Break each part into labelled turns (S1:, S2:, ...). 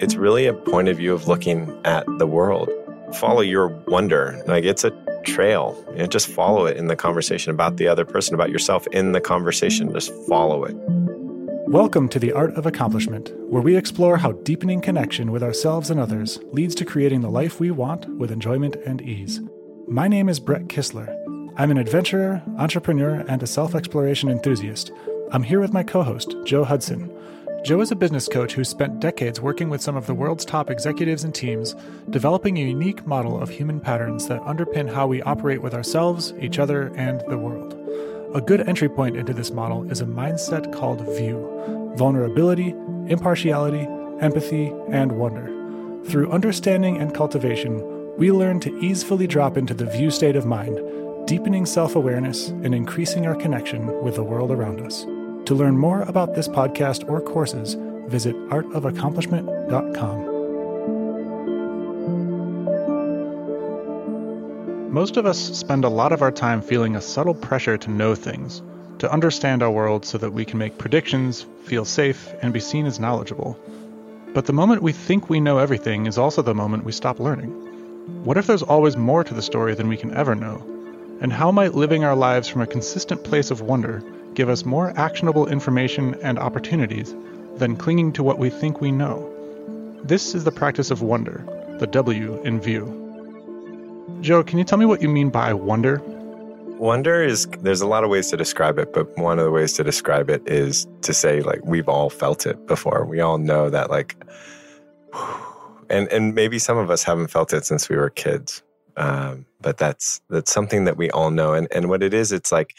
S1: it's really a point of view of looking at the world. Follow your wonder. Like it's a trail. You know, just follow it in the conversation about the other person, about yourself in the conversation. Just follow it.
S2: Welcome to the Art of Accomplishment, where we explore how deepening connection with ourselves and others leads to creating the life we want with enjoyment and ease. My name is Brett Kistler. I'm an adventurer, entrepreneur, and a self exploration enthusiast. I'm here with my co host, Joe Hudson. Joe is a business coach who spent decades working with some of the world's top executives and teams, developing a unique model of human patterns that underpin how we operate with ourselves, each other, and the world. A good entry point into this model is a mindset called VIEW vulnerability, impartiality, empathy, and wonder. Through understanding and cultivation, we learn to easily drop into the VIEW state of mind, deepening self awareness and increasing our connection with the world around us. To learn more about this podcast or courses, visit artofaccomplishment.com. Most of us spend a lot of our time feeling a subtle pressure to know things, to understand our world so that we can make predictions, feel safe, and be seen as knowledgeable. But the moment we think we know everything is also the moment we stop learning. What if there's always more to the story than we can ever know? And how might living our lives from a consistent place of wonder give us more actionable information and opportunities than clinging to what we think we know? This is the practice of wonder, the W in view. Joe, can you tell me what you mean by wonder?
S1: Wonder is there's a lot of ways to describe it, but one of the ways to describe it is to say like we've all felt it before. We all know that like and and maybe some of us haven't felt it since we were kids. Um, but that's that's something that we all know. And and what it is, it's like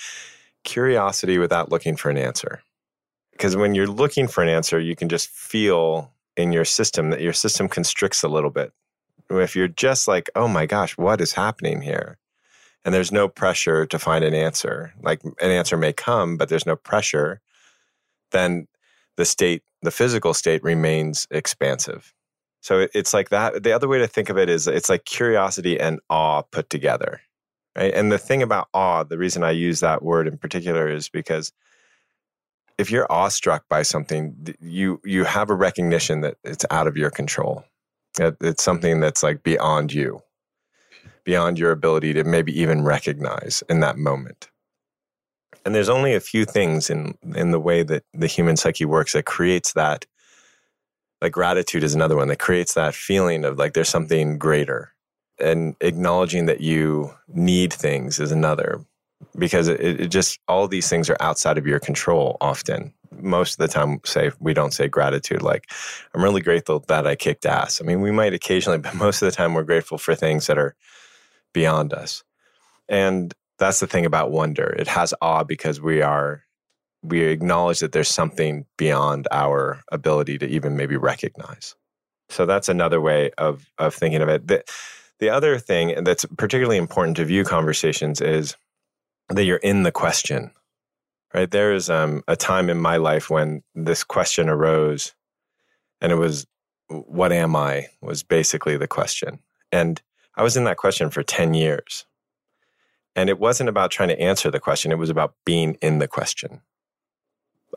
S1: curiosity without looking for an answer. Because when you're looking for an answer, you can just feel in your system that your system constricts a little bit. If you're just like, oh my gosh, what is happening here? And there's no pressure to find an answer. Like an answer may come, but there's no pressure, then the state, the physical state remains expansive. So it's like that. The other way to think of it is it's like curiosity and awe put together. Right? And the thing about awe, the reason I use that word in particular is because if you're awestruck by something, you you have a recognition that it's out of your control. It's something that's like beyond you, beyond your ability to maybe even recognize in that moment. And there's only a few things in in the way that the human psyche works that creates that. Like gratitude is another one that creates that feeling of like there's something greater and acknowledging that you need things is another because it, it, just all these things are outside of your control often. Most of the time say we don't say gratitude like i'm really grateful that i kicked ass. I mean we might occasionally but most of the time we're grateful for things that are beyond us. And that's the thing about wonder. It has awe because we are we acknowledge that there's something beyond our ability to even maybe recognize. So that's another way of of thinking of it the other thing that's particularly important to view conversations is that you're in the question, right? There is um, a time in my life when this question arose, and it was, What am I? was basically the question. And I was in that question for 10 years. And it wasn't about trying to answer the question, it was about being in the question.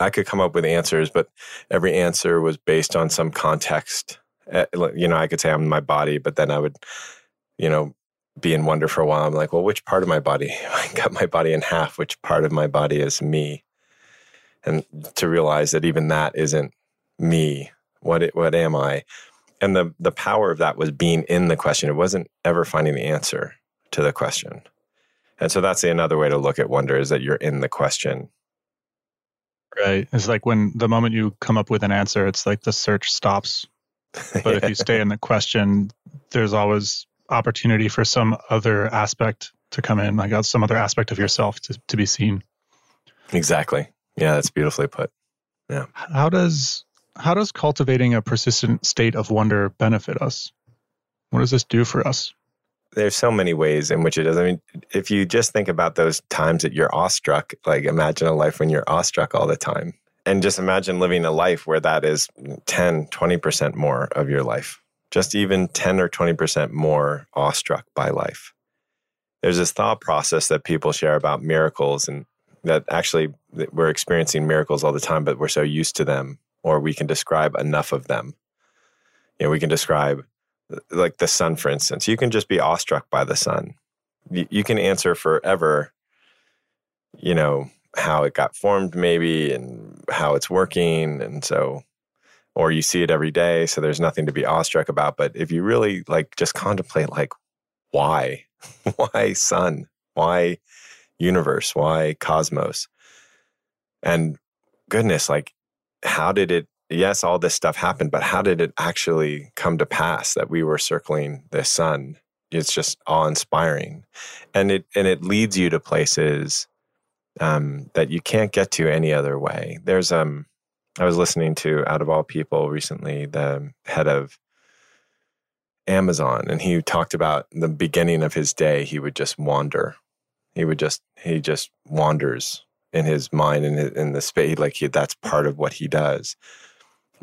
S1: I could come up with answers, but every answer was based on some context. Eh, you know, I could say I'm my body, but then I would you know, be in wonder for a while. I'm like, well, which part of my body? I cut my body in half. Which part of my body is me? And to realize that even that isn't me. What it, what am I? And the the power of that was being in the question. It wasn't ever finding the answer to the question. And so that's another way to look at wonder is that you're in the question.
S2: Right. It's like when the moment you come up with an answer, it's like the search stops. But if you stay in the question, there's always opportunity for some other aspect to come in, like uh, some other aspect of yourself to, to be seen.
S1: Exactly. Yeah, that's beautifully put. Yeah.
S2: How does how does cultivating a persistent state of wonder benefit us? What does this do for us?
S1: There's so many ways in which it does. I mean, if you just think about those times that you're awestruck, like imagine a life when you're awestruck all the time. And just imagine living a life where that is 10, 20% more of your life just even 10 or 20% more awestruck by life. There's this thought process that people share about miracles and that actually we're experiencing miracles all the time, but we're so used to them or we can describe enough of them. You know, we can describe like the sun, for instance. You can just be awestruck by the sun. You, you can answer forever, you know, how it got formed, maybe, and how it's working. And so, or you see it every day. So there's nothing to be awestruck about. But if you really like just contemplate, like, why? why sun? Why universe? Why cosmos? And goodness, like, how did it yes, all this stuff happened, but how did it actually come to pass that we were circling the sun? It's just awe inspiring, and it and it leads you to places um, that you can't get to any other way. There's um, I was listening to out of all people recently the head of Amazon, and he talked about the beginning of his day. He would just wander. He would just he just wanders in his mind and in, in the space like he, that's part of what he does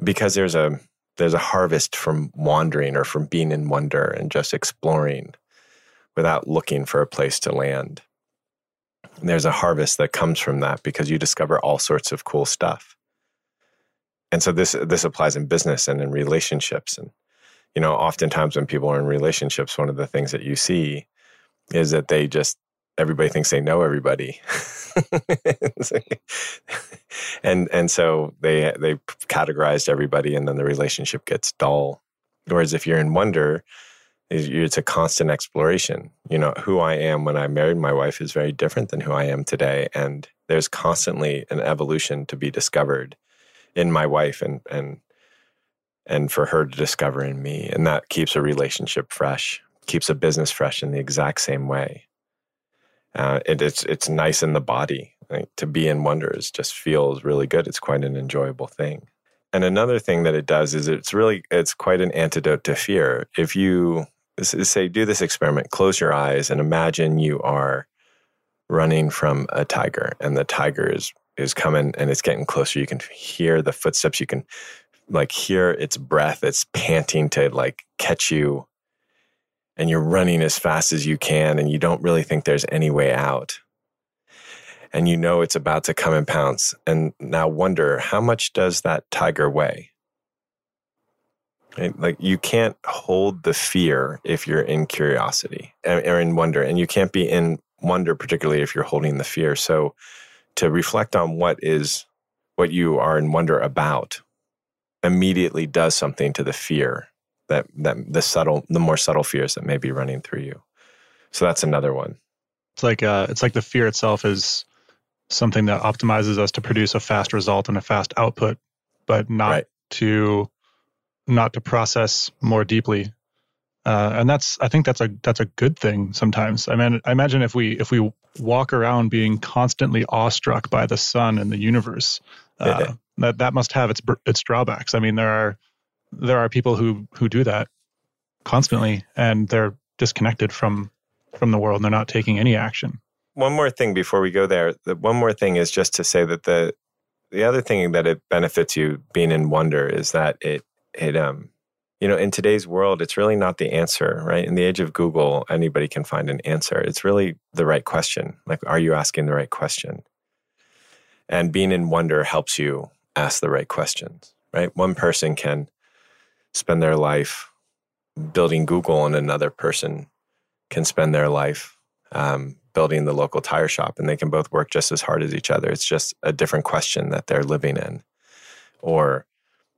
S1: because there's a there's a harvest from wandering or from being in wonder and just exploring without looking for a place to land. And there's a harvest that comes from that because you discover all sorts of cool stuff. And so this this applies in business and in relationships. And you know oftentimes when people are in relationships one of the things that you see is that they just everybody thinks they know everybody. And and so they they categorized everybody and then the relationship gets dull. Whereas if you're in wonder it's a constant exploration. You know who i am when i married my wife is very different than who i am today. And there's constantly an evolution to be discovered in my wife and and and for her to discover in me and that keeps a relationship fresh keeps a business fresh in the exact same way uh, it, it's it's nice in the body. Like, to be in wonders just feels really good. It's quite an enjoyable thing. And another thing that it does is it's really it's quite an antidote to fear. If you say do this experiment, close your eyes and imagine you are running from a tiger, and the tiger is is coming and it's getting closer. You can hear the footsteps. You can like hear its breath. It's panting to like catch you and you're running as fast as you can and you don't really think there's any way out. And you know it's about to come and pounce. And now wonder how much does that tiger weigh? Like you can't hold the fear if you're in curiosity eh, or in wonder, and you can't be in wonder particularly if you're holding the fear. So to reflect on what is what you are in wonder about immediately does something to the fear that that the subtle the more subtle fears that may be running through you. So that's another one.
S2: It's like uh it's like the fear itself is something that optimizes us to produce a fast result and a fast output but not right. to not to process more deeply uh, and that's i think that's a that's a good thing sometimes. I mean i imagine if we if we walk around being constantly awestruck by the sun and the universe uh, that that must have its its drawbacks. I mean there are there are people who who do that constantly and they're disconnected from from the world and they're not taking any action.
S1: One more thing before we go there. The one more thing is just to say that the the other thing that it benefits you being in wonder is that it it um you know in today's world it's really not the answer right? In the age of google anybody can find an answer. It's really the right question. Like are you asking the right question? And being in wonder helps you ask the right questions right? One person can spend their life building Google, and another person can spend their life um, building the local tire shop, and they can both work just as hard as each other. It's just a different question that they're living in. Or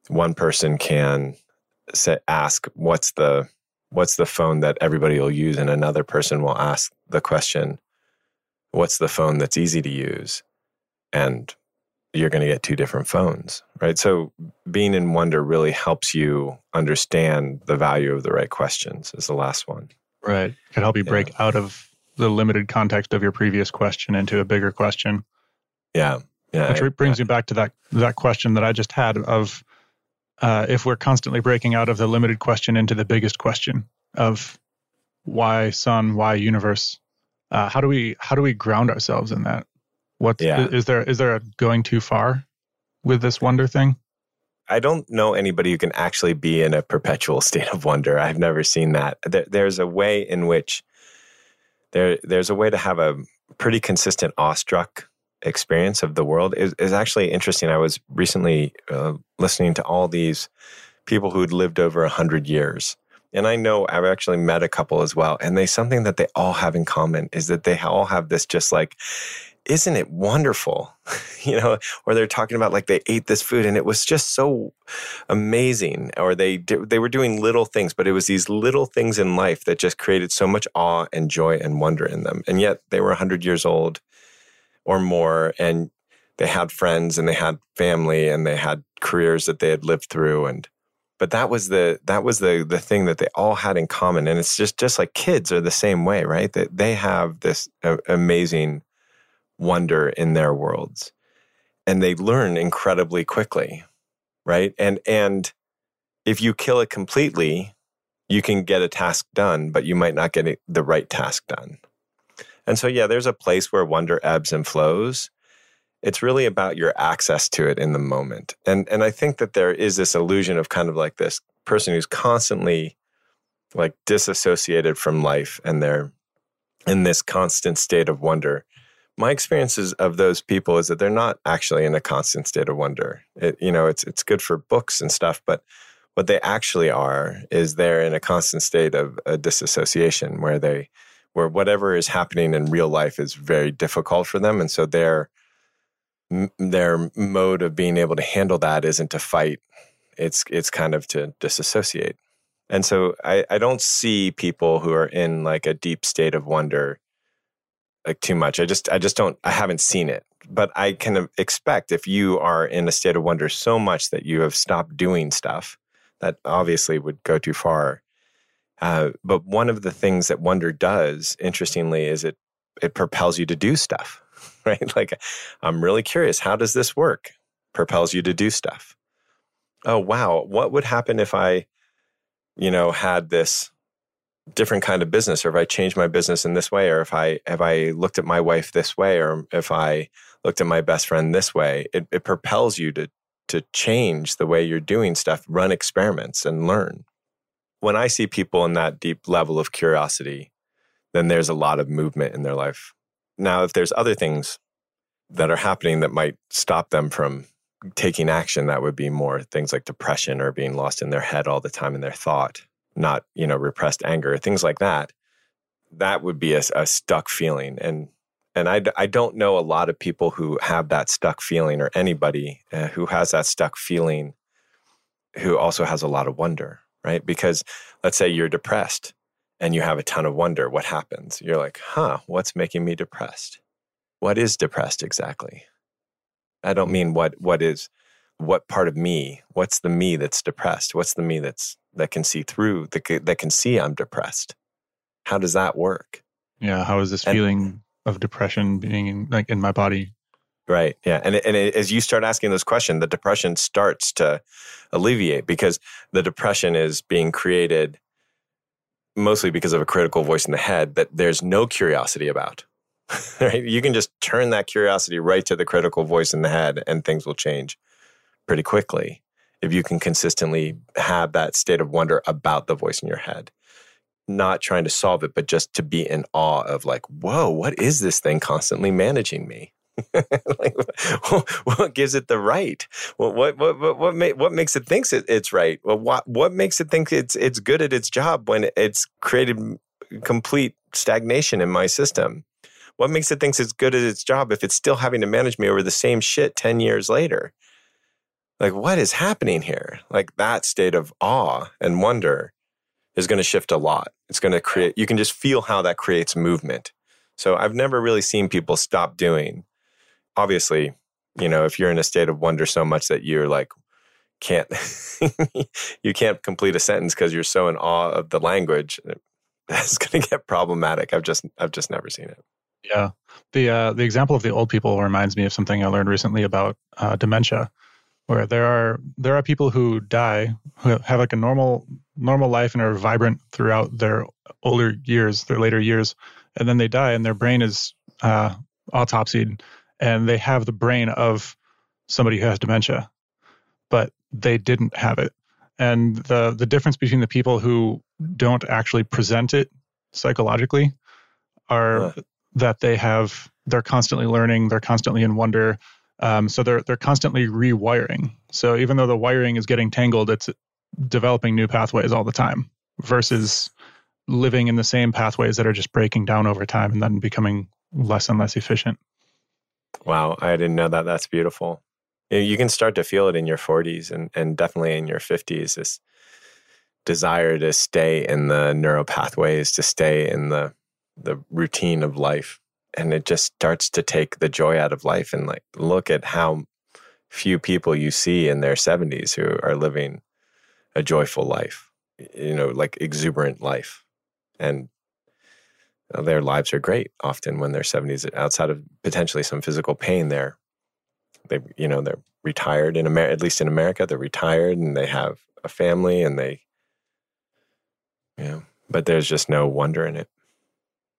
S1: one person can say, ask, "What's the what's the phone that everybody will use?" and another person will ask the question, "What's the phone that's easy to use?" and you're going to get two different phones, right? So being in wonder really helps you understand the value of the right questions is the last one.
S2: Right. Can help you break yeah. out of the limited context of your previous question into a bigger question.
S1: Yeah. Yeah.
S2: Which brings yeah. me back to that that question that I just had of uh, if we're constantly breaking out of the limited question into the biggest question of why sun, why universe, uh, how do we how do we ground ourselves in that? What yeah. is there is there a going too far with this wonder thing?
S1: I don't know anybody who can actually be in a perpetual state of wonder. I've never seen that. There, there's a way in which there there's a way to have a pretty consistent awestruck experience of the world. Is is actually interesting. I was recently uh, listening to all these people who had lived over 100 years. And I know I've actually met a couple as well. And they something that they all have in common is that they all have this just like, isn't it wonderful? you know, or they're talking about like they ate this food and it was just so amazing. Or they they were doing little things, but it was these little things in life that just created so much awe and joy and wonder in them. And yet they were 100 years old or more and they had friends and they had family and they had careers that they had lived through and but that was the that was the the thing that they all had in common and it's just just like kids are the same way right? That they have this amazing wonder in their worlds and they learn incredibly quickly right? And and if you kill it completely you can get a task done but you might not get the right task done and so yeah there's a place where wonder ebbs and flows it's really about your access to it in the moment. And and I think that there is this illusion of kind of like this person who's constantly like disassociated from life and they're in this constant state of wonder. My experiences of those people is that they're not actually in a constant state of wonder. It, you know, it's it's good for books and stuff, but what they actually are is they're in a constant state of a disassociation where they where whatever is happening in real life is very difficult for them. And so they're their mode of being able to handle that isn't to fight. It's it's kind of to disassociate. And so I, I don't see people who are in like a deep state of wonder like too much. I just i just don't i haven't seen it. But i can of expect if you are in a state of wonder so much that you have stopped doing stuff that obviously would go too far uh, but one of the things that wonder does interestingly is it it propels you to do stuff right? Like, I'm really curious. How does this work? Propels you to do stuff. Oh, wow. What would happen if I, you know, had this different kind of business or if I changed my business in this way or if I if I looked at my wife this way or if I looked at my best friend this way, it, it propels you to to change the way you're doing stuff, run experiments and learn. When I see people in that deep level of curiosity, then there's a lot of movement in their life. Now, if there's other things that are happening that might stop them from taking action, that would be more things like depression or being lost in their head all the time in their thought, not, you know, repressed anger, things like that. That would be a, a stuck feeling. And and I, I don't know a lot of people who have that stuck feeling or anybody uh, who has that stuck feeling who also has a lot of wonder, right? Because let's say you're depressed and you have a ton of wonder, what happens? You're like, huh, what's making me depressed? What is depressed exactly? I don't mean what what is what part of me, what's the me that's depressed? What's the me that's that can see through that that can see I'm depressed? How does that work?
S2: Yeah, how is this and, feeling of depression being in, like in my body?
S1: Right. Yeah. And and as you start asking this question, the depression starts to alleviate because the depression is being created mostly because of a critical voice in the head that there's no curiosity about. right? You can just turn that curiosity right to the critical voice in the head and things will change pretty quickly if you can consistently have that state of wonder about the voice in your head. Not trying to solve it, but just to be in awe of like, whoa, what is this thing constantly managing me? like, what gives it the right? Well, what what what what, ma- what makes it thinks it, it's right? Well, what what makes it think it's it's good at its job when it's created complete stagnation in my system? What makes it thinks it's good at its job if it's still having to manage me over the same shit ten years later? Like, what is happening here? Like that state of awe and wonder is going to shift a lot. It's going to create. You can just feel how that creates movement. So I've never really seen people stop doing obviously, you know, if you're in a state of wonder so much that you're like, can't you can't complete a sentence because you're so in awe of the language that's going to get problematic. I've just i've just never seen it.
S2: Yeah. The uh, the example of the old people reminds me of something i learned recently about uh, dementia where there are there are people who die who have like a normal normal life and are vibrant throughout their older years their later years and then they die and their brain is uh, autopsied and they have the brain of somebody who has dementia, but they didn't have it. And the the difference between the people who don't actually present it psychologically are yeah. that they have they're constantly learning, they're constantly in wonder. Um, so they're they're constantly rewiring. So even though the wiring is getting tangled, it's developing new pathways all the time versus living in the same pathways that are just breaking down over time and then becoming less and less efficient.
S1: Wow, I didn't know that. That's beautiful. You can start to feel it in your 40s and, and definitely in your 50s. This desire to stay in the neural pathways, to stay in the the routine of life, and it just starts to take the joy out of life. And like, look at how few people you see in their 70s who are living a joyful life, you know, like exuberant life, and their lives are great often when they're 70s outside of potentially some physical pain they're they you know they're retired in america at least in america they're retired and they have a family and they yeah but there's just no wonder in it.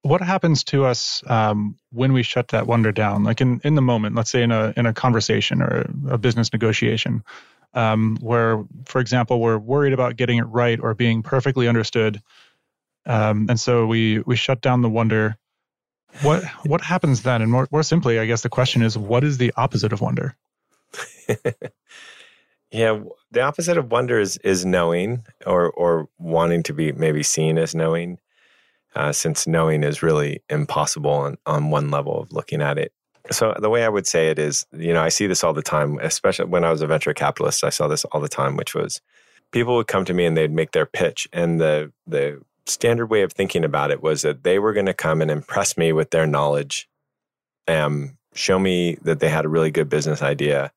S2: What happens to us um, when we shut that wonder down? Like in, in the moment let's say in a in a conversation or a business negotiation um, where for example we're worried about getting it right or being perfectly understood um, and so we we shut down the wonder. What what happens then? And more more simply, I guess the question is, what is the opposite of wonder?
S1: yeah, the opposite of wonder is is knowing or or wanting to be maybe seen as knowing. Uh, since knowing is really impossible on, on one level of looking at it. So the way I would say it is, you know, I see this all the time, especially when I was a venture capitalist. I saw this all the time, which was people would come to me and they'd make their pitch, and the the standard way of thinking about it was that they were going to come and impress me with their knowledge, and show me that they had a really good business idea,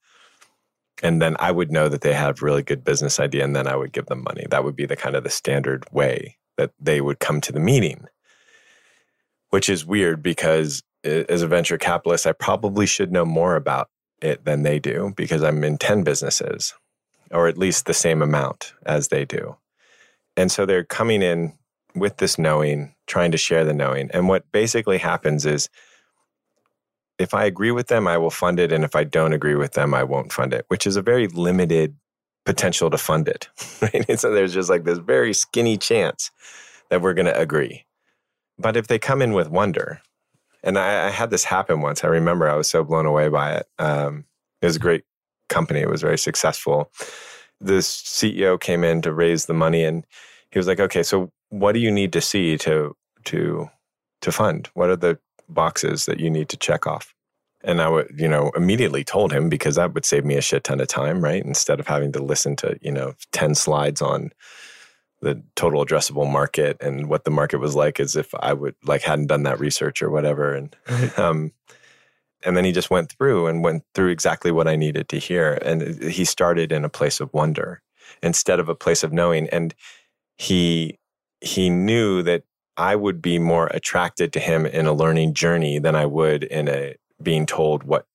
S1: and then I would know that they have a really good business idea, and then I would give them money. That would be the kind of the standard way that they would come to the meeting, which is weird because as a venture capitalist, I probably should know more about it than they do because I'm in 10 businesses, or at least the same amount as they do. And so they're coming in with this knowing, trying to share the knowing. And what basically happens is if I agree with them, I will fund it. And if I don't agree with them, I won't fund it, which is a very limited potential to fund it. Right? And so there's just like this very skinny chance that we're going to agree. But if they come in with wonder, and I, I, had this happen once, I remember I was so blown away by it. Um, it was a great company, it was very successful. This CEO came in to raise the money and he was like, okay, so what do you need to see to to to fund? What are the boxes that you need to check off? And I would, you know, immediately told him because that would save me a shit ton of time, right? Instead of having to listen to, you know, 10 slides on the total addressable market and what the market was like as if I would like hadn't done that research or whatever. And um and then he just went through and went through exactly what I needed to hear. And he started in a place of wonder instead of a place of knowing. And he he knew that I would be more attracted to him in a learning journey than I would in a being told what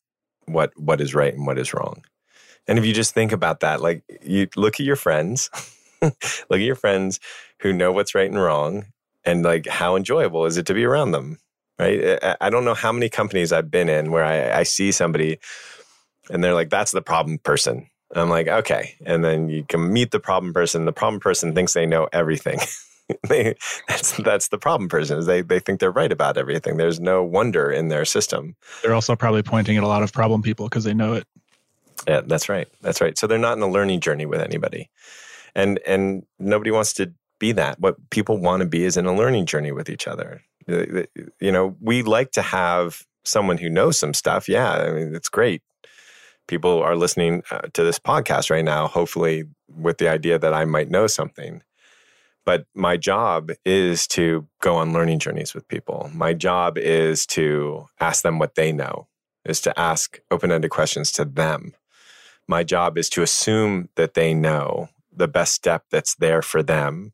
S1: what what is right and what is wrong. And if you just think about that, like you look at your friends, look at your friends who know what's right and wrong, and like how enjoyable is it to be around them, right? I don't know how many companies I've been in where I, I see somebody and they're like, "That's the problem person." I'm like, okay, and then you can meet the problem person. The problem person thinks they know everything. they, that's that's the problem person is they they think they're right about everything. There's no wonder in their system.
S2: They're also probably pointing at a lot of problem people because they know it.
S1: Yeah, that's right. That's right. So they're not in a learning journey with anybody, and and nobody wants to be that. What people want to be is in a learning journey with each other. You know, we like to have someone who knows some stuff. Yeah, I mean, it's great. People are listening uh, to this podcast right now, hopefully with the idea that I might know something. But my job is to go on learning journeys with people. My job is to ask them what they know, is to ask open ended questions to them. My job is to assume that they know the best step that's there for them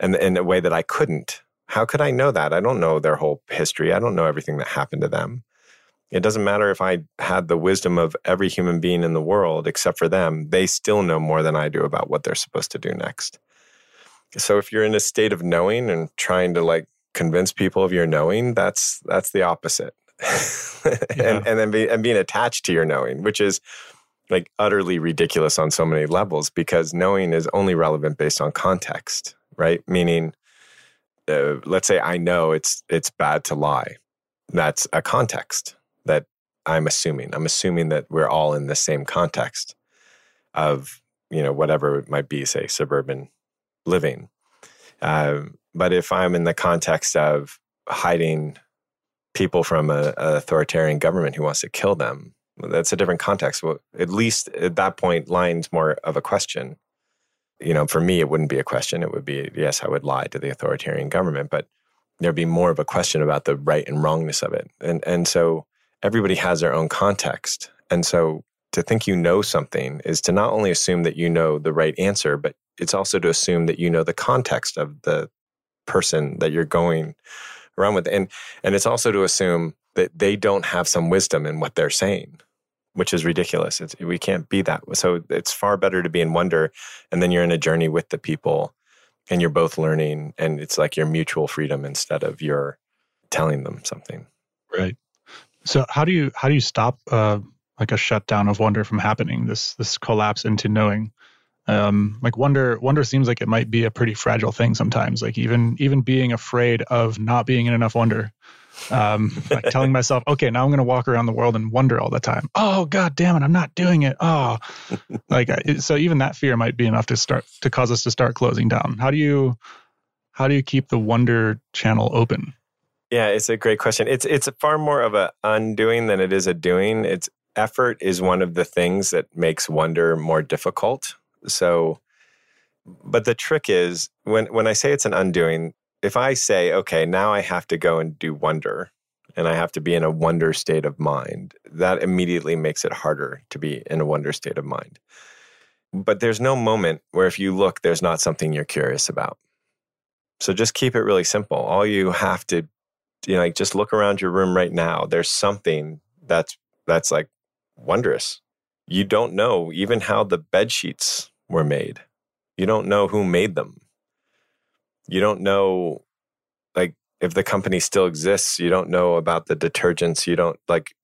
S1: and in a way that I couldn't. How could I know that? I don't know their whole history. I don't know everything that happened to them. It doesn't matter if I had the wisdom of every human being in the world except for them, they still know more than I do about what they're supposed to do next. So if you're in a state of knowing and trying to like convince people of your knowing, that's that's the opposite. yeah. and and then be, and being attached to your knowing, which is like utterly ridiculous on so many levels because knowing is only relevant based on context, right? Meaning uh, let's say I know it's it's bad to lie. That's a context that I'm assuming. I'm assuming that we're all in the same context of you know, whatever it might be, say suburban living. Um, but if I'm in the context of hiding people from an authoritarian government who wants to kill them, that's a different context. Well, at least at that point, line's more of a question. You know, for me, it wouldn't be a question. It would be, yes, I would lie to the authoritarian government, but there'd be more of a question about the right and wrongness of it. And and so everybody has their own context. And so to think you know something is to not only assume that you know the right answer, but it's also to assume that you know the context of the person that you're going around with. And and it's also to assume that they don't have some wisdom in what they're saying, which is ridiculous. It's, we can't be that. So it's far better to be in wonder, and then you're in a journey with the people, and you're both learning, and it's like your mutual freedom instead of your telling them something.
S2: Right. So how do you how do you stop uh, like a shutdown of wonder from happening? This this collapse into knowing. Um, like wonder wonder seems like it might be a pretty fragile thing sometimes. Like even even being afraid of not being in enough wonder. Um, like telling myself, okay, now I'm going to walk around the world and wonder all the time. Oh God damn it, I'm not doing it. Oh, like so even that fear might be enough to start to cause us to start closing down. How do you how do you keep the wonder channel open?
S1: Yeah, it's a great question. It's it's far more of a undoing than it is a doing. It's effort is one of the things that makes wonder more difficult. So but the trick is when when I say it's an undoing, if I say, okay, now I have to go and do wonder and I have to be in a wonder state of mind, that immediately makes it harder to be in a wonder state of mind. But there's no moment where if you look, there's not something you're curious about. So just keep it really simple. All you have to you know, like just look around your room right now. There's something that's that's like wondrous. You don't know even how the bed sheets were made. You don't know who made them. You don't know like if the company still exists. You don't know about the detergents. You don't like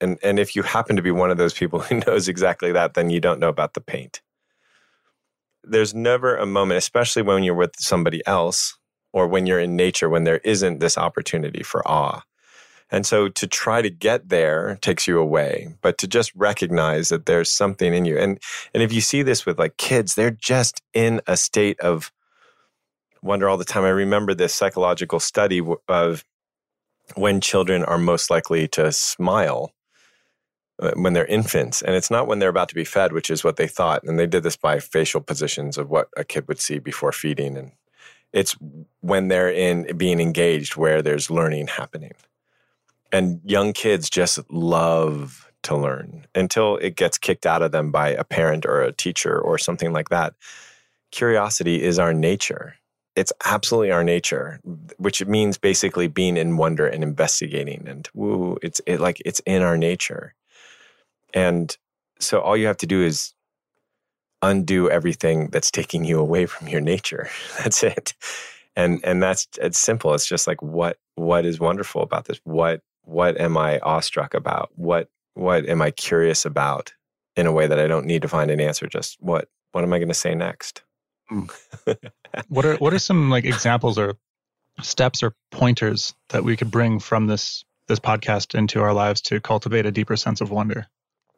S1: and and if you happen to be one of those people who knows exactly that, then you don't know about the paint. There's never a moment, especially when you're with somebody else, or when you're in nature when there isn't this opportunity for awe. And so to try to get there takes you away, but to just recognize that there's something in you. And and if you see this with like kids, they're just in a state of wonder all the time. I remember this psychological study of when children are most likely to smile uh, when they're infants and it's not when they're about to be fed which is what they thought and they did this by facial positions of what a kid would see before feeding and it's when they're in being engaged where there's learning happening. And young kids just love to learn until it gets kicked out of them by a parent or a teacher or something like that. Curiosity is our nature. It's absolutely our nature, which means basically being in wonder and investigating. And woo, it's it, like it's in our nature. And so all you have to do is undo everything that's taking you away from your nature. That's it. And and that's it's simple. It's just like what what is wonderful about this? What what am I awestruck about? What what am I curious about in a way that I don't need to find an answer? Just what what am I going to say next?
S2: Hmm. what are what are some like examples or steps or pointers that we could bring from this this podcast into our lives to cultivate a deeper sense of wonder?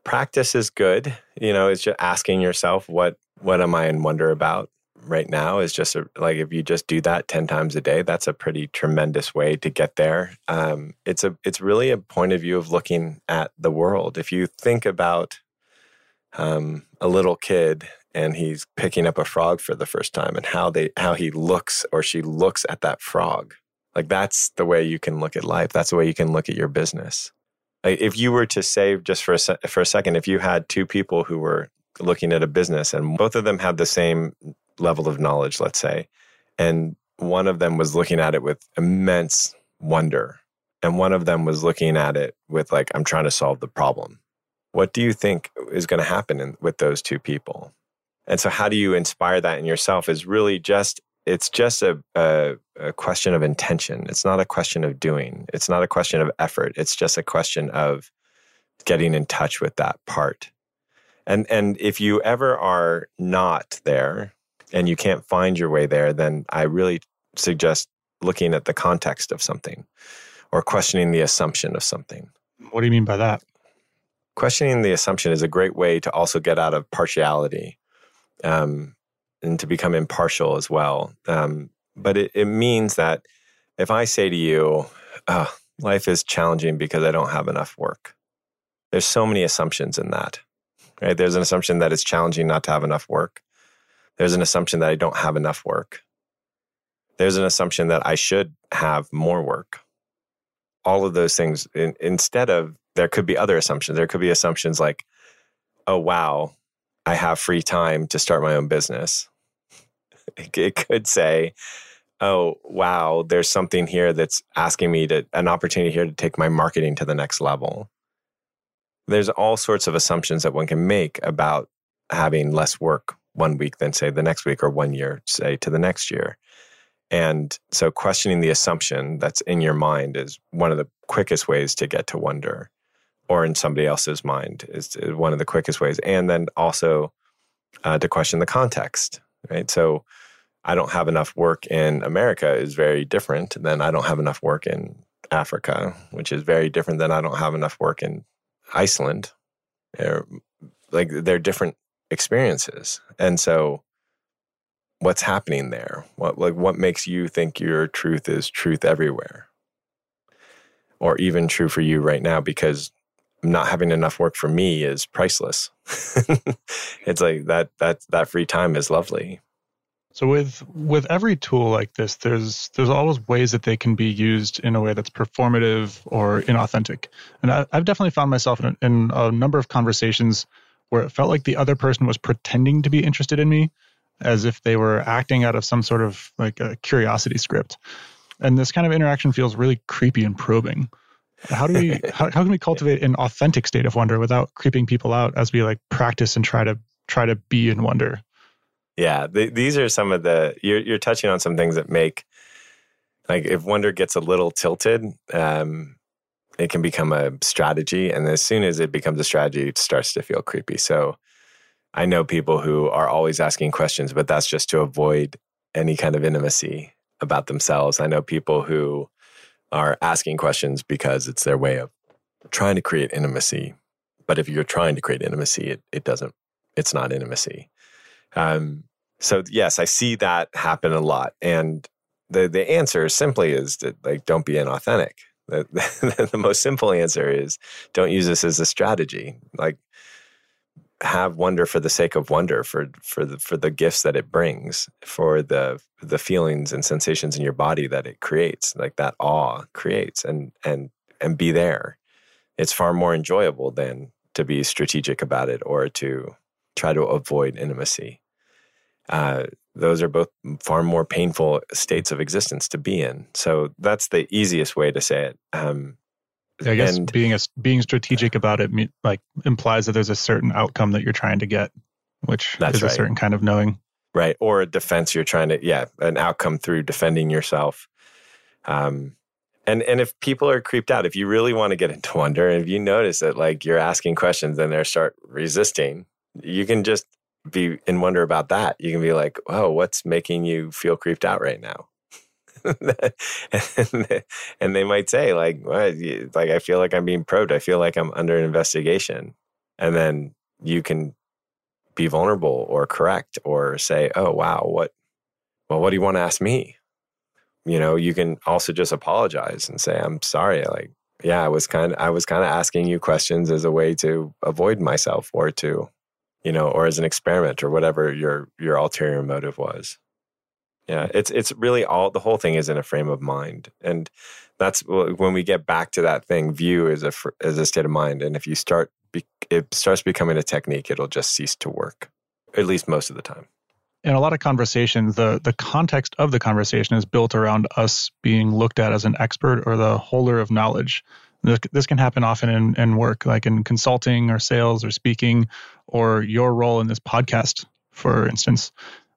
S1: practice is good. You know, it's just asking yourself what what am I in wonder about right now is just a, like if you just do that 10 times a day that's a pretty tremendous way to get there. Um, it's a it's really a point of view of looking at the world. If you think about um, a little kid and he's picking up a frog for the first time and how they how he looks or she looks at that frog like that's the way you can look at life. That's the way you can look at your business. If you were to say just for a se- for a second, if you had two people who were looking at a business and both of them had the same level of knowledge, let's say, and one of them was looking at it with immense wonder, and one of them was looking at it with like, I'm trying to solve the problem. What do you think is going to happen in, with those two people? And so, how do you inspire that in yourself? Is really just it's just a, a, a, question of intention. It's not a question of doing. It's not a question of effort. It's just a question of getting in touch with that part. And and if you ever are not there and you can't find your way there, then I really suggest looking at the context of something or questioning the assumption of something.
S2: What do you mean by that?
S1: Questioning the assumption is a great way to also get out of partiality um, and to become impartial as well. Um, but it, it, means that if I say to you, oh, life is challenging because I don't have enough work, there's so many assumptions in that. Right? There's an assumption that it's challenging not to have enough work. There's an assumption that I don't have enough work. There's an assumption that I should have more work. All of those things, in, instead of there could be other assumptions. There could be assumptions like, oh, wow, I have free time to start my own business. It could say, oh, wow, there's something here that's asking me to, an opportunity here to take my marketing to the next level. There's all sorts of assumptions that one can make about having less work one week then say, the next week or one year, say, to the next year. And so questioning the assumption that's in your mind is one of the quickest ways to get to wonder or in somebody else's mind is one of the quickest ways. And then also uh, to question the context, right? So I don't have enough work in America is very different than I don't have enough work in Africa, which is very different than I don't have enough work in Iceland. They're, like they're different experiences. And so what's happening there? What like what makes you think your truth is truth everywhere? Or even true for you right now because not having enough work for me is priceless. it's like that that that free time is lovely.
S2: So with with every tool like this, there's there's always ways that they can be used in a way that's performative or inauthentic. And I, have definitely found myself in, in a number of conversations where it felt like the other person was pretending to be interested in me, as if they were acting out of some sort of like a curiosity script. And this kind of interaction feels really creepy and probing. How do we how, how can we cultivate an authentic state of wonder without creeping people out as we like practice and try to try to be in wonder?
S1: Yeah, these are some of the you're you're touching on some things that make like if wonder gets a little tilted, um, it can become a strategy, and as soon as it becomes a strategy, it starts to feel creepy. So I know people who are always asking questions, but that's just to avoid any kind of intimacy about themselves. I know people who are asking questions because it's their way of trying to create intimacy. But if you're trying to create intimacy, it, it doesn't, it's not intimacy. Um, so yes, I see that happen a lot. And the, the answer simply is that like, don't be inauthentic. The, the, most simple answer is don't use this as a strategy. Like have wonder for the sake of wonder for for the for the gifts that it brings for the the feelings and sensations in your body that it creates like that awe creates and and and be there it's far more enjoyable than to be strategic about it or to try to avoid intimacy uh, those are both far more painful states of existence to be in so that's the easiest way to say it um,
S2: I guess and, being a, being strategic about it like implies that there's a certain outcome that you're trying to get, which is right. a certain kind of knowing.
S1: Right. Or a defense you're trying to yeah, an outcome through defending yourself. Um and and if people are creeped out, if you really want to get into wonder, and if you notice that like you're asking questions and they start resisting, you can just be in wonder about that. You can be like, "Oh, what's making you feel creeped out right now?" and, they, might say like, what? like I feel like I'm being probed. I feel like I'm under investigation. And then you can be vulnerable or correct or say, oh wow, what? Well, what do you want to ask me? You know, you can also just apologize and say, I'm sorry. Like, yeah, I was kind of, I was kind of asking you questions as a way to avoid myself or to, you know, or as an experiment or whatever your your ulterior motive was. Yeah, it's it's really all the whole thing is in a frame of mind, and that's when we get back to that thing. View is a as a state of mind, and if you start, it starts becoming a technique. It'll just cease to work, at least most of the time.
S2: In a lot of conversations, the the context of the conversation is built around us being looked at as an expert or the holder of knowledge. This can happen often in, in work, like in consulting or sales or speaking, or your role in this podcast, for instance.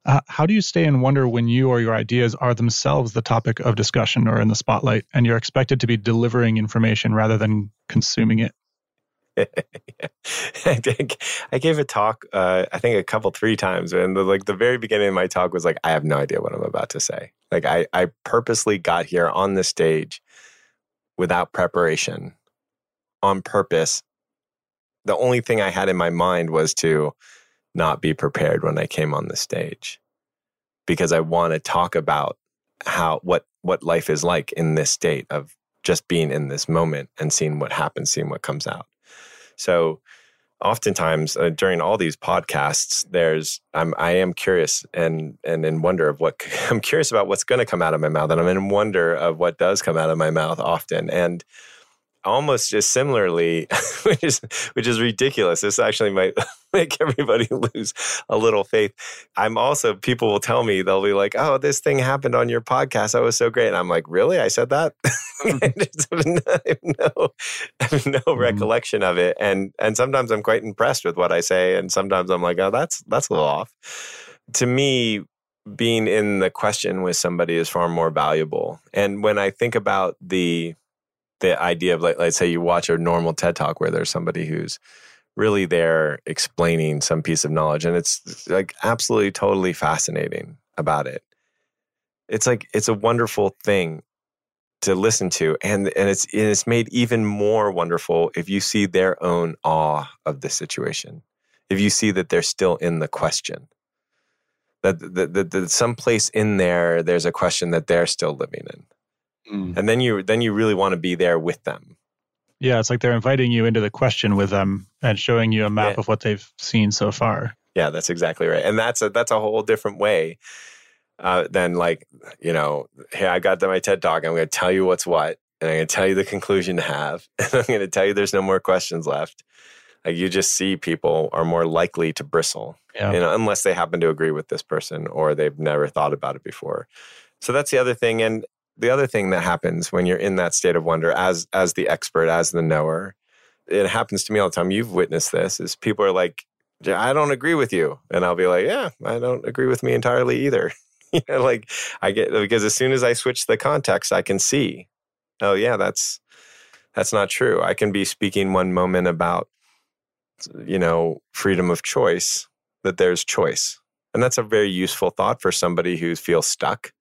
S2: Uh, how do you stay in wonder when you or your ideas are themselves the topic of discussion or in the spotlight, and you're expected to be delivering information rather than consuming it?
S1: I gave a talk, uh, I think a couple, three times, and the, like the very beginning of my talk was like, I have no idea what I'm about to say. Like I, I purposely got here on the stage without preparation, on purpose. The only thing I had in my mind was to not be prepared when I came on the stage because I want to talk about how what what life is like in this state of just being in this moment and seeing what happens, seeing what comes out. So oftentimes uh, during all these podcasts there's I'm I am curious and and in wonder of what I'm curious about what's going to come out of my mouth and I'm in wonder of what does come out of my mouth often and almost just similarly, which is which is ridiculous. This actually might make everybody lose a little faith. I'm also people will tell me they'll be like, "Oh, this thing happened on your podcast. That was so great." And I'm like, "Really? I said that?" I have no, I have no mm-hmm. recollection of it, and and sometimes I'm quite impressed with what I say, and sometimes I'm like, "Oh, that's that's a little off." To me, being in the question with somebody is far more valuable. And when I think about the the idea of like let's say you watch a normal TED talk where there's somebody who's really there explaining some piece of knowledge and it's like absolutely totally fascinating about it. It's like it's a wonderful thing to listen to and and it's and it's made even more wonderful if you see their own awe of the situation. If you see that they're still in the question. That, that, that, that someplace in there there's a question that they're still living in mm. and then you then you really want to be there with them
S2: yeah it's like they're inviting you into the question with them and showing you a map yeah. of what they've seen so far.
S1: Yeah that's exactly right. And that's a that's a whole different way uh, than like you know hey i got my ted talk. I'm going to tell you what's what and i'm going to tell you the conclusion to have and i'm going to tell you there's no more questions left. Like you just see people are more likely to bristle yeah. you know unless they happen to agree with this person or they've never thought about it before. So that's the other thing. And the other thing that happens when you're in that state of wonder as as the expert as the knower it happens to me all the time you've witnessed this is people are like i don't agree with you. And i'll be like yeah i don't agree with me entirely either. You know like i get because as soon as i switch the context i can see oh yeah that's that's not true. I can be speaking one moment about you know freedom of choice that there's choice. And that's a very useful thought for somebody who feels stuck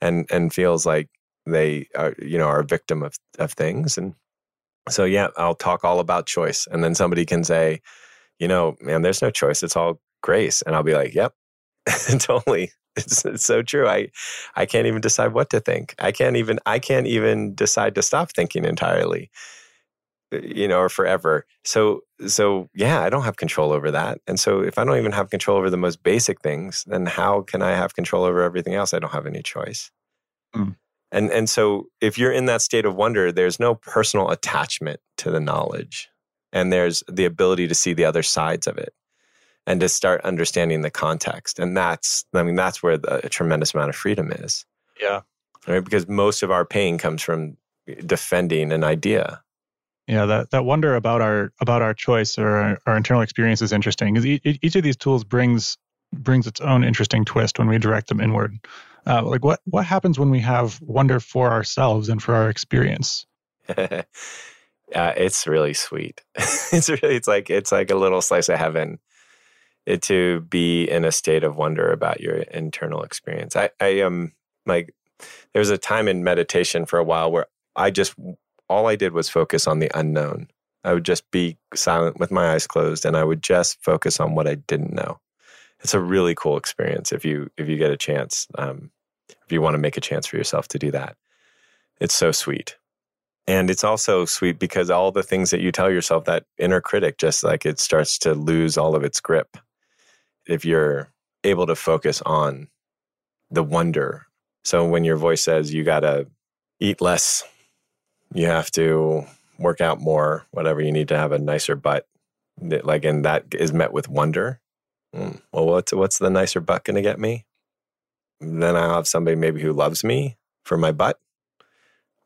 S1: and and feels like they are you know are a victim of of things and so yeah i'll talk all about choice and then somebody can say you know man there's no choice it's all grace and i'll be like yep. Totally. It's, it's so true i i can't even decide what to think i can't even i can't even decide to stop thinking entirely you know or forever. So so yeah i don't have control over that. And so if i don't even have control over the most basic things then how can i have control over everything else? I don't have any choice. Mm. and and so if you're in that state of wonder there's no personal attachment to the knowledge and there's the ability to see the other sides of it and to start understanding the context. And that's i mean that's where the, a tremendous amount of freedom is.
S2: Yeah.
S1: Right? Because most of our pain comes from defending an idea
S2: yeah, that, that wonder about our about our choice or our, our internal experience is interesting because e- each of these tools brings brings its own interesting twist when we direct them inward. Uh, like what what happens when we have wonder for ourselves and for our experience?
S1: uh, it's really sweet. it's really it's like it's like a little slice of heaven it, to be in a state of wonder about your internal experience. I I um like there was a time in meditation for a while where I just all I did was focus on the unknown. I would just be silent with my eyes closed and I would just focus on what I didn't know. It's a really cool experience if you if you get a chance. Um, if you want to make a chance for yourself to do that. It's so sweet. And it's also sweet because all the things that you tell yourself, that inner critic, just like it starts to lose all of its grip. If you're able to focus on the wonder. So when your voice says you got to eat less you have to work out more, whatever. You need to have a nicer butt. Like, and that is met with wonder. Mm, well, what's what's the nicer butt going to get me? Then I'll have somebody maybe who loves me for my butt.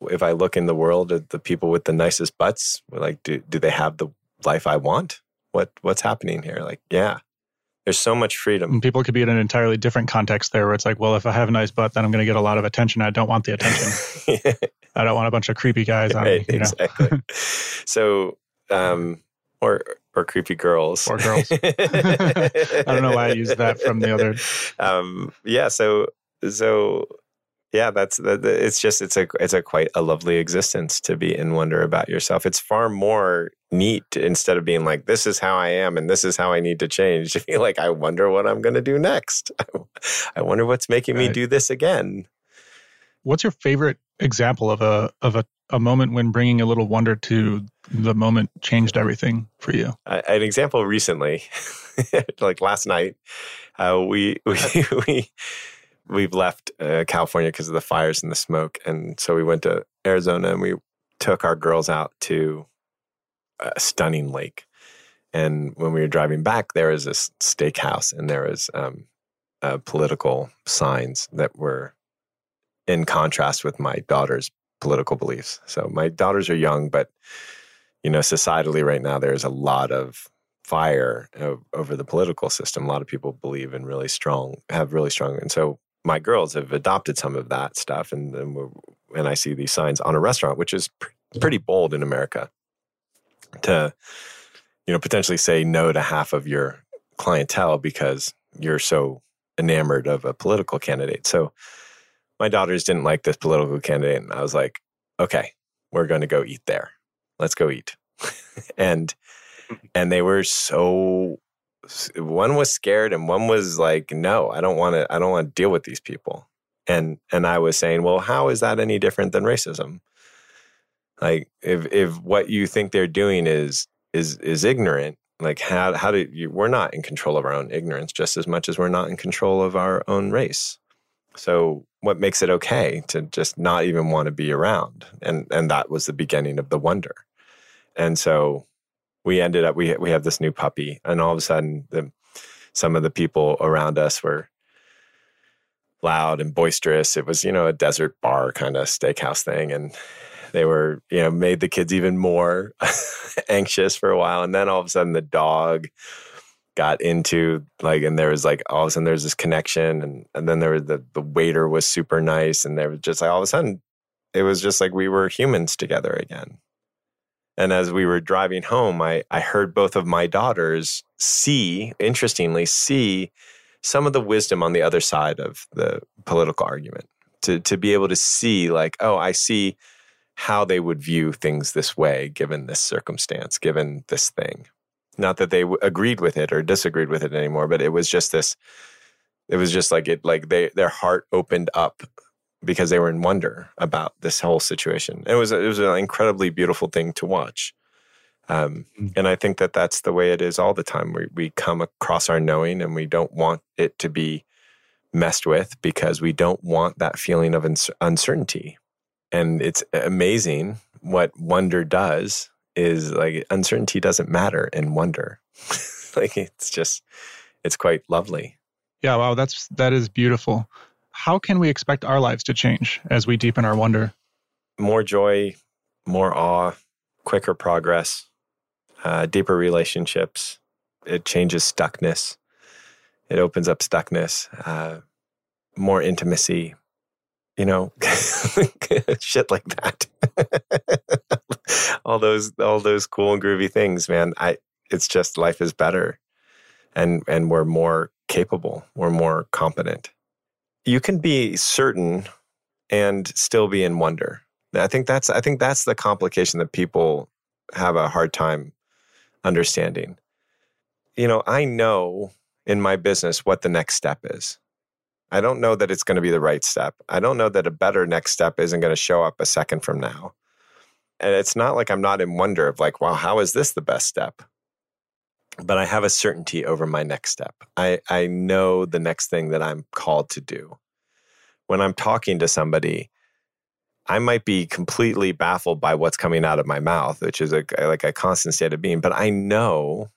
S1: If I look in the world at the people with the nicest butts, like, do do they have the life I want? What what's happening here? Like, yeah, there's so much freedom.
S2: And people could be in an entirely different context there where it's like, well, if I have a nice butt, then I'm going to get a lot of attention. I don't want the attention. I don't want a bunch of creepy guys on right, me.
S1: exactly. so, um, or or creepy girls
S2: or girls. I don't know why I used that from the other.
S1: Um, yeah. So so yeah, that's that, it's just it's a it's a quite a lovely existence to be in wonder about yourself. It's far more neat instead of being like this is how I am and this is how I need to change. To be like I wonder what I'm going to do next. I wonder what's making right. me do this again.
S2: What's your favorite example of a of a a moment when bringing a little wonder to the moment changed everything for you?
S1: Uh, an example recently, like last night, uh, we we we we've left uh, California because of the fires and the smoke, and so we went to Arizona and we took our girls out to a stunning lake. And when we were driving back, there was this steakhouse, and there was um, uh, political signs that were in contrast with my daughter's political beliefs. So my daughters are young, but you know, societally right now, there's a lot of fire over the political system. A lot of people believe in really strong, have really strong, and so my girls have adopted some of that stuff, and and, and I see these signs on a restaurant, which is pr- pretty bold in America, to you know potentially say no to half of your clientele because you're so enamored of a political candidate. So my daughters didn't like this political candidate, and I was like, okay, we're going to go eat there. Let's go eat, and and they were so one was scared and one was like no i don't want to i don't want to deal with these people. And and i was saying well how is that any different than racism? Like if if what you think they're doing is is is ignorant like how how do you we're not in control of our own ignorance just as much as we're not in control of our own race. So what makes it okay to just not even want to be around. And and that was the beginning of the wonder. And so we ended up we we have this new puppy, and all of a sudden, the, some of the people around us were loud and boisterous. It was you know a desert bar kind of steakhouse thing, and they were you know made the kids even more anxious for a while, and then all of a sudden the dog got into like and there was like all of a sudden there's this connection and and then there was the the waiter was super nice and there was just like all of a sudden it was just like we were humans together again and as we were driving home, I, I heard both of my daughters see, interestingly, see some of the wisdom on the other side of the political argument. To, to be able to see, like, oh, I see how they would view things this way given this circumstance, given this thing. Not that they w- agreed with it or disagreed with it anymore, but it was just this. It was just like it, like they their heart opened up because they were in wonder about this whole situation. It was it was an incredibly beautiful thing to watch, um, mm. and I think that that's the way it is all the time. We we come across our knowing, and we don't want it to be messed with because we don't want that feeling of uncertainty. And it's amazing what wonder does. Is like uncertainty doesn't matter in wonder. like it's just it's quite lovely.
S2: Yeah, wow, that's that is beautiful how can we expect our lives to change as we deepen our wonder?
S1: More joy, more awe, quicker progress, uh, deeper relationships. It changes stuckness. It opens up stuckness, uh, more intimacy, you know, shit like that. all those, all those cool and groovy things, man. I, it's just life is better, and and we're more capable. We're more competent you can be certain and still be in wonder. I think that's I think that's the complication that people have a hard time understanding. You know, I know in my business what the next step is. I don't know that it's going to be the right step. I don't know that a better next step isn't going to show up a second from now. And it's not like I'm not in wonder of like, wow, how is this the best step? but I have a certainty over my next step. I, I know the next thing that I'm called to do. When I'm talking to somebody, I might be completely baffled by what's coming out of my mouth, which is a, like a constant state of being, but I know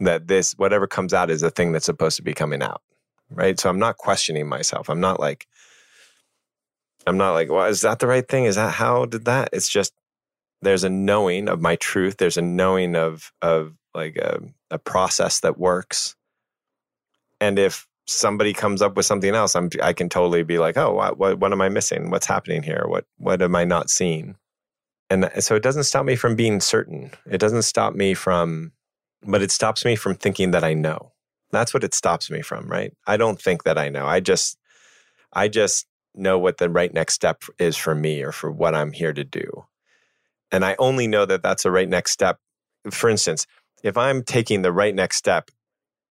S1: that this, whatever comes out, is the thing that's supposed to be coming out. Right. So I'm not questioning myself. I'm not like, I'm not like, well, is that the right thing? Is that how did that? It's just there's a knowing of my truth. There's a knowing of of like a, a process that works. And if somebody comes up with something else, I'm I can totally be like, oh, what what, what am I missing? What's happening here? What what am I not seeing? And so it doesn't stop me from being certain. It doesn't stop me from, but it stops me from thinking that I know. That's what it stops me from, right? I don't think that I know. I just, I just know what the right next step is for me or for what I'm here to do. And I only know that that's the right next step. For instance, if I'm taking the right next step,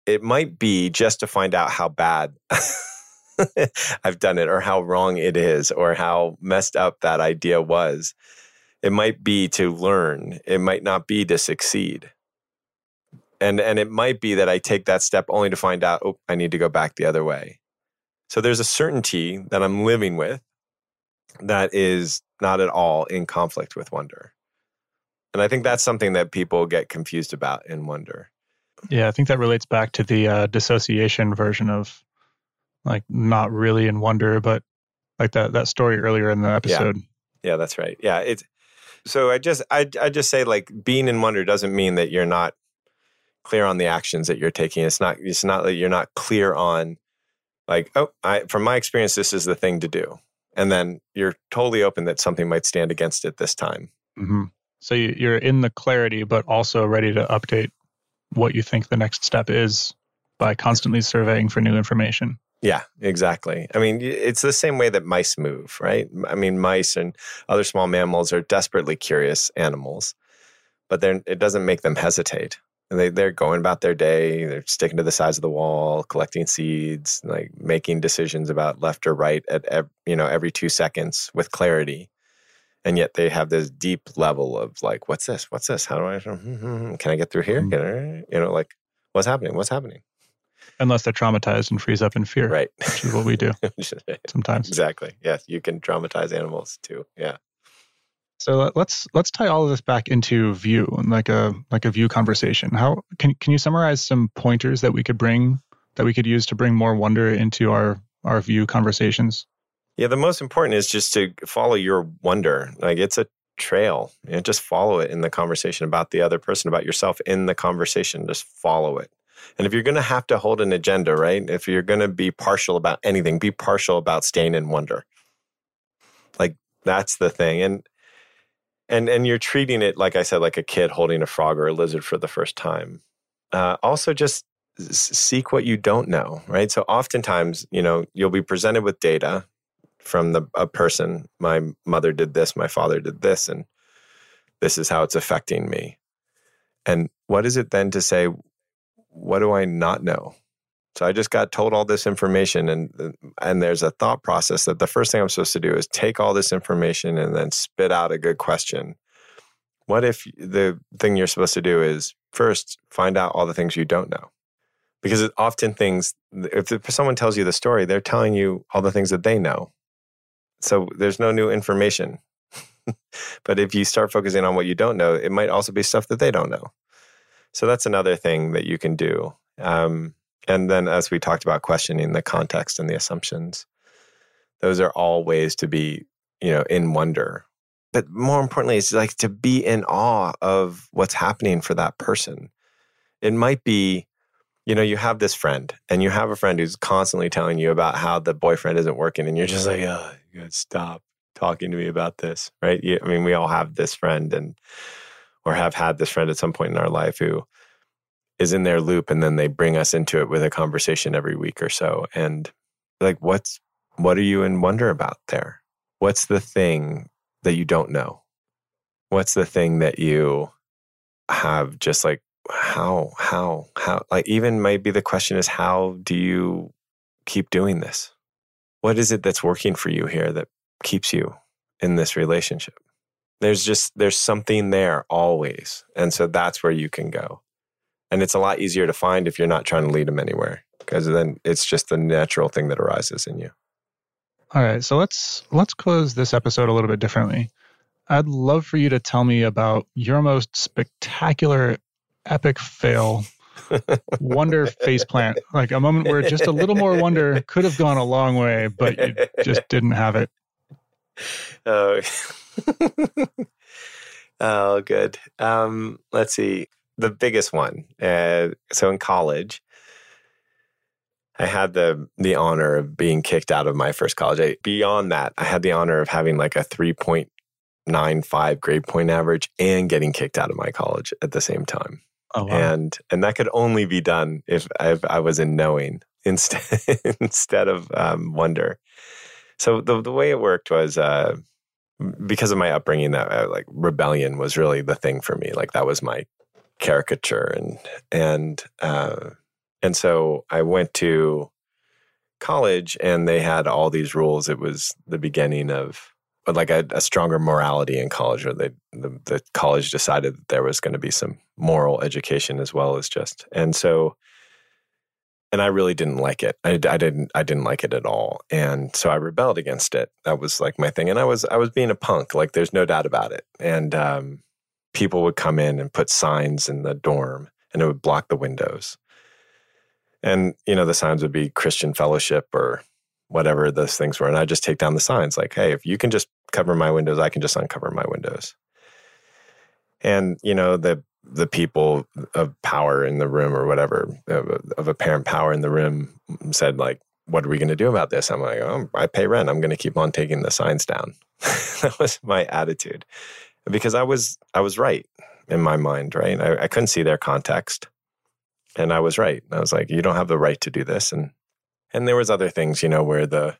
S1: it might be just to find out how bad I've done it or how wrong it is or how messed up that idea was. It might be to learn, it might not be to succeed. And, and it might be that I take that step only to find out, oh, I need to go back the other way. So there's a certainty that I'm living with that is not at all in conflict with wonder. And I think that's something that people get confused about in wonder.
S2: Yeah, I think that relates back to the uh, dissociation version of like not really in wonder, but like that that story earlier in the episode.
S1: Yeah, yeah that's right. Yeah, it's so I just I I just say like being in wonder doesn't mean that you're not clear on the actions that you're taking. It's not it's not that you're not clear on like oh I from my experience this is the thing to do, and then you're totally open that something might stand against it this time.
S2: Mm-hmm. So you're in the clarity, but also ready to update what you think the next step is by constantly surveying for new information.
S1: Yeah, exactly. I mean, it's the same way that mice move, right? I mean, mice and other small mammals are desperately curious animals, but it doesn't make them hesitate. They, they're going about their day. They're sticking to the sides of the wall, collecting seeds, like making decisions about left or right at you know every two seconds with clarity. And yet they have this deep level of like, what's this? What's this? How do I? Can I get through here? Mm-hmm. You know, like, what's happening? What's happening?
S2: Unless they're traumatized and freeze up in fear.
S1: Right.
S2: Which is what we do sometimes.
S1: Exactly. Yes. You can traumatize animals too. Yeah.
S2: So let's let's tie all of this back into view like a like a view conversation. How can can you summarize some pointers that we could bring that we could use to bring more wonder into our our view conversations?
S1: Yeah, the most important is just to follow your wonder. Like it's a trail. You know, just follow it in the conversation about the other person, about yourself in the conversation. Just follow it. And if you're going to have to hold an agenda, right? If you're going to be partial about anything, be partial about staying in wonder. Like that's the thing. And and and you're treating it like I said, like a kid holding a frog or a lizard for the first time. Uh, also, just seek what you don't know, right? So oftentimes, you know, you'll be presented with data from the a person. My mother did this, my father did this, and this is how it's affecting me. And what is it then to say, what do I not know? So I just got told all this information, and and there's a thought process that the first thing I'm supposed to do is take all this information and then spit out a good question. What if the thing you're supposed to do is first find out all the things you don't know? Because often things, if someone tells you the story, they're telling you all the things that they know. So there's no new information. but if you start focusing on what you don't know, it might also be stuff that they don't know. So that's another thing that you can do. Um, and then, as we talked about, questioning the context and the assumptions, those are all ways to be, you know, in wonder. But more importantly, it's like to be in awe of what's happening for that person. It might be, you know, you have this friend and you have a friend who's constantly telling you about how the boyfriend isn't working, and you're just like, oh, you gotta stop talking to me about this, right? I mean, we all have this friend and or have had this friend at some point in our life who is in their loop and then they bring us into it with a conversation every week or so. And like what's what are you in wonder about there? What's the thing that you don't know? What's the thing that you have just like how how how like even maybe the question is how do you keep doing this? What is it that's working for you here that keeps you in this relationship? There's just there's something there always and so that's where you can go and it's a lot easier to find if you're not trying to lead them anywhere because then it's just the natural thing that arises in you.
S2: All right so let's let's close this episode a little bit differently. I'd love for you to tell me about your most spectacular epic fail wonder face plant. Like a moment where just a little more wonder could have gone a long way but you just didn't have it.
S1: Oh. Oh, good. Um, let's see. The biggest one. Uh, so in college, I had the the honor of being kicked out of my first college. I, beyond that, I had the honor of having like a three point nine five grade point average and getting kicked out of my college at the same time. Oh, wow. And and that could only be done if, if I was in knowing instead instead of um, wonder. so the the way it worked was uh, because of my upbringing that uh, like rebellion was really the thing for me. Like that was my caricature and and uh, and so I went to college and they had all these rules. It was the beginning of like a, a stronger morality in college, or they, the, the college decided that there was going to be some moral education as well as just. And so, and I really didn't like it. I, I didn't. I didn't like it at all, and so I rebelled against it. That was like my thing, and I was I was being a punk. Like there's no doubt about it. And um, people would come in and put signs in the dorm, and it would block the windows. And you know the signs would be Christian Fellowship or whatever those things were. And I just take down the signs like, hey, if you can just cover my windows, I can just uncover my windows. And, you know, the the people of power in the room or whatever, of, apparent power in the room said, like, what are we going to do about this? I'm like, oh, I pay rent. I'm going to keep on taking the signs down. that was my attitude because I was, I was right in my mind, right? I, I couldn't see their context and I was right. I was like, you don't have the right to do this. And and there was other things, you know, where the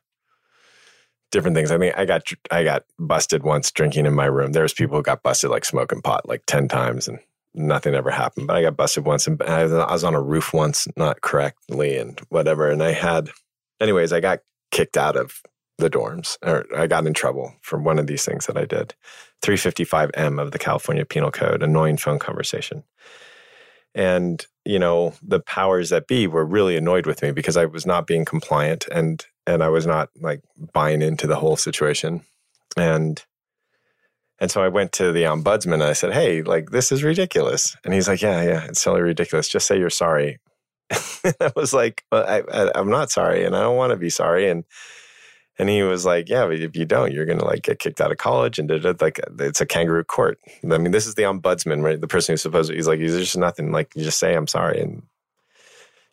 S1: different things. I mean, I got I got busted once drinking in my room. There was people who got busted like smoking pot like ten times, and nothing ever happened. But I got busted once, and I was on a roof once, not correctly, and whatever. And I had, anyways, I got kicked out of the dorms, or I got in trouble for one of these things that I did. 355M of the California Penal Code, annoying phone conversation. And, you know, the powers that be were really annoyed with me because I was not being compliant and and I was not like buying into the whole situation. And and so I went to the ombudsman and I said, Hey, like this is ridiculous. And he's like, Yeah, yeah, it's totally ridiculous. Just say you're sorry. I was like, well, I, I, I'm not sorry and I don't want to be sorry. And and he was like, "Yeah, but if you don't, you're to like get kicked out of college." And it like it's a kangaroo court. I mean, this is the ombudsman, right? The person who's supposed to, he's like, "There's just nothing. Like, you just say I'm sorry, and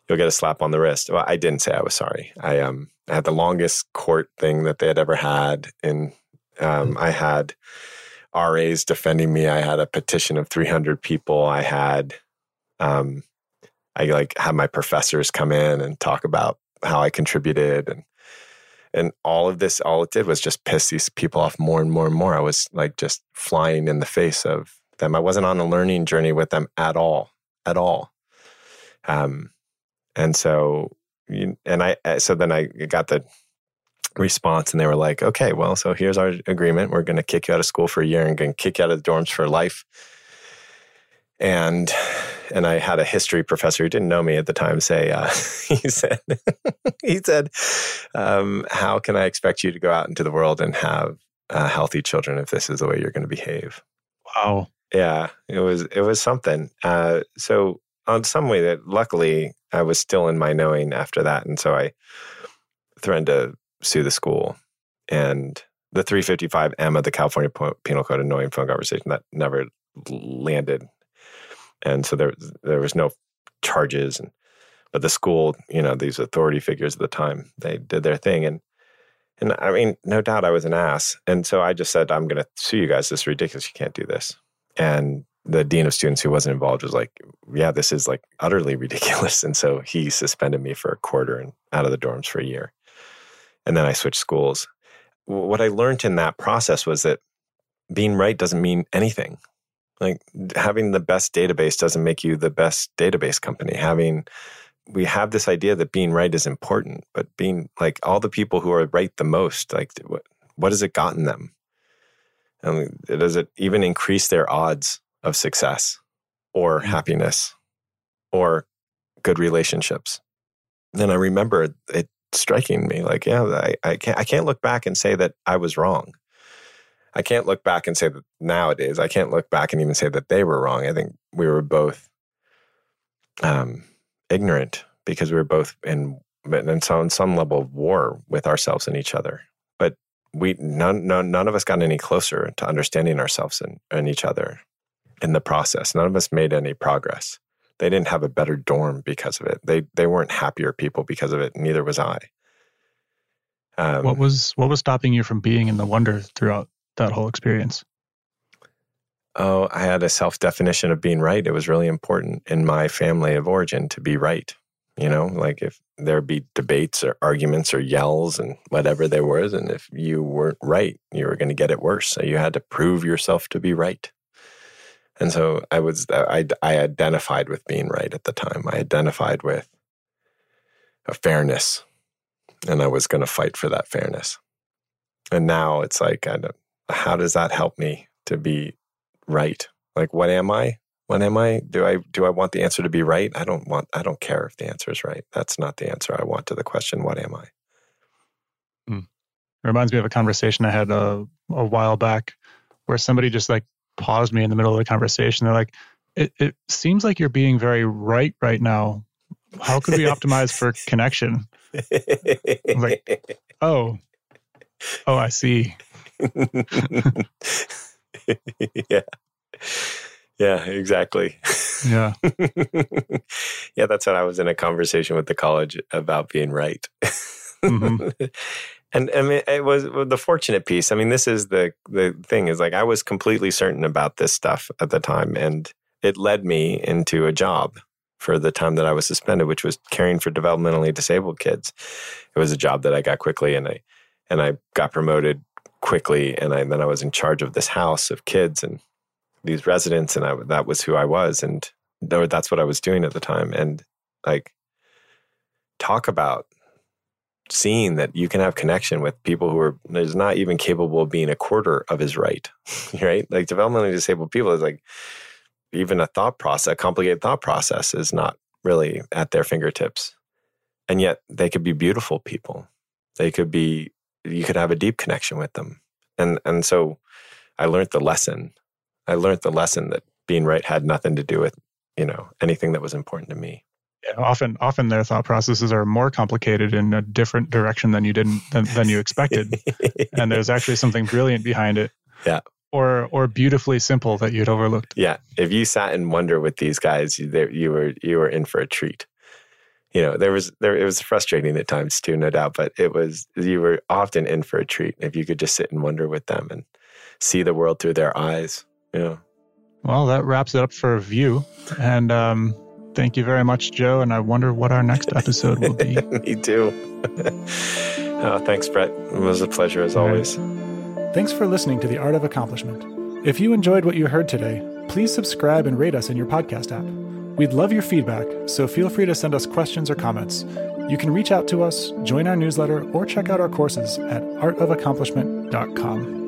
S1: you'll get a slap on the wrist." Well, I didn't say I was sorry. I um I had the longest court thing that they had ever had, and um, I had RAs defending me. I had a petition of 300 people. I had um, I like had my professors come in and talk about how I contributed and and all of this, all it did was just piss these people off more and more and more. I was like just flying in the face of them. I wasn't on a learning journey with them at all, at all. Um, and so, and I, so then I got the response and they were like, okay, well, so here's our agreement. We're going to kick you out of school for a year and going to kick you out of the dorms for life. And and I had a history professor who didn't know me at the time say, uh, he said, he said, um, how can I expect you to go out into the world and have uh, healthy children if this is the way you're going to behave?
S2: Wow.
S1: Yeah, it was it was something. Uh, so on some way that luckily I was still in my knowing after that, and so I threatened to sue the school and the 355M of the California Penal Code annoying phone conversation that never landed and so there there was no charges and but the school you know these authority figures at the time they did their thing and and i mean no doubt i was an ass and so i just said i'm going to sue you guys this is ridiculous you can't do this. And the dean of students who wasn't involved was like yeah this is like utterly ridiculous and so he suspended me for a quarter and out of the dorms for a year and then i switched schools. What i learned in that process was that being right doesn't mean anything like having the best database doesn't make you the best database company. Having we have this idea that being right is important, but being like all the people who are right the most, like what what has it gotten them? And does it even increase their odds of success or mm-hmm. happiness or good relationships? And I remember it striking me like, yeah, I, I can't I can't look back and say that I was wrong. I can't look back and say that nowadays, I can't look back and even say that they were wrong. I think we were both um, ignorant because we were both in, in some, some level of war with ourselves and each other. But we none, none, none of us got any closer to understanding ourselves and, and each other in the process. None of us made any progress. They didn't have a better dorm because of it. They they weren't happier people because of it. Neither was I.
S2: Um, what was what was stopping you from being in the wonder throughout that whole experience?
S1: Oh, I had a self definition of being right. It was really important in my family of origin to be right. You know, like if there'd be debates or arguments or yells and whatever there was, and if you weren't right, you were going to get it worse. So you had to prove yourself to be right. And so I was, I, I identified with being right at the time. I identified with a fairness, and I was going to fight for that fairness. And now it's like, I don't, how does that help me to be right? Like, what am I? What am I? Do I do I want the answer to be right? I don't want. I don't care if the answer is right. That's not the answer I want to the question. What am I?
S2: Hmm. It reminds me of a conversation I had a, a while back, where somebody just like paused me in the middle of the conversation. They're like, "It it seems like you're being very right right now. How could we optimize for connection?" I was like, "Oh, oh, I see."
S1: yeah. Yeah, exactly.
S2: Yeah.
S1: yeah, that's what I was in a conversation with the college about being right. Mm-hmm. and I mean, it was the fortunate piece. I mean, this is the the thing is like I was completely certain about this stuff at the time, and it led me into a job for the time that I was suspended, which was caring for developmentally disabled kids. It was a job that I got quickly, and I and I got promoted quickly, and I, then I was in charge of this house of kids and these residents, and I that was who I was, and that's what I was doing at the time, and like talk about seeing that you can have connection with people who are is not even capable of being a quarter of his right, right? Like developmentally disabled people is like even a thought process, a complicated thought process is not really at their fingertips. And yet they could be beautiful people. They could be you could have a deep connection with them. And and so I learned the lesson. I learned the lesson that being right had nothing to do with, you know, anything that was important to me.
S2: Yeah, often often their thought processes are more complicated in a different direction than you didn't than, than you expected. and there's actually something brilliant behind it.
S1: Yeah.
S2: Or or beautifully simple that you'd overlooked.
S1: Yeah. If you sat in wonder with these guys, you, you were you were in for a treat you know there was there it was frustrating at times too no doubt but it was you were often in for a treat if you could just sit and wonder with them and see the world through their eyes yeah
S2: well that wraps it up for view and um thank you very much joe and i wonder what our next episode will be.
S1: Me too. Oh, thanks brett. It was a pleasure as All always.
S2: Thanks for listening to the art of accomplishment. If you enjoyed what you heard today please subscribe and rate us in your podcast app We'd love your feedback, so feel free to send us questions or comments. You can reach out to us, join our newsletter, or check out our courses at artofaccomplishment.com.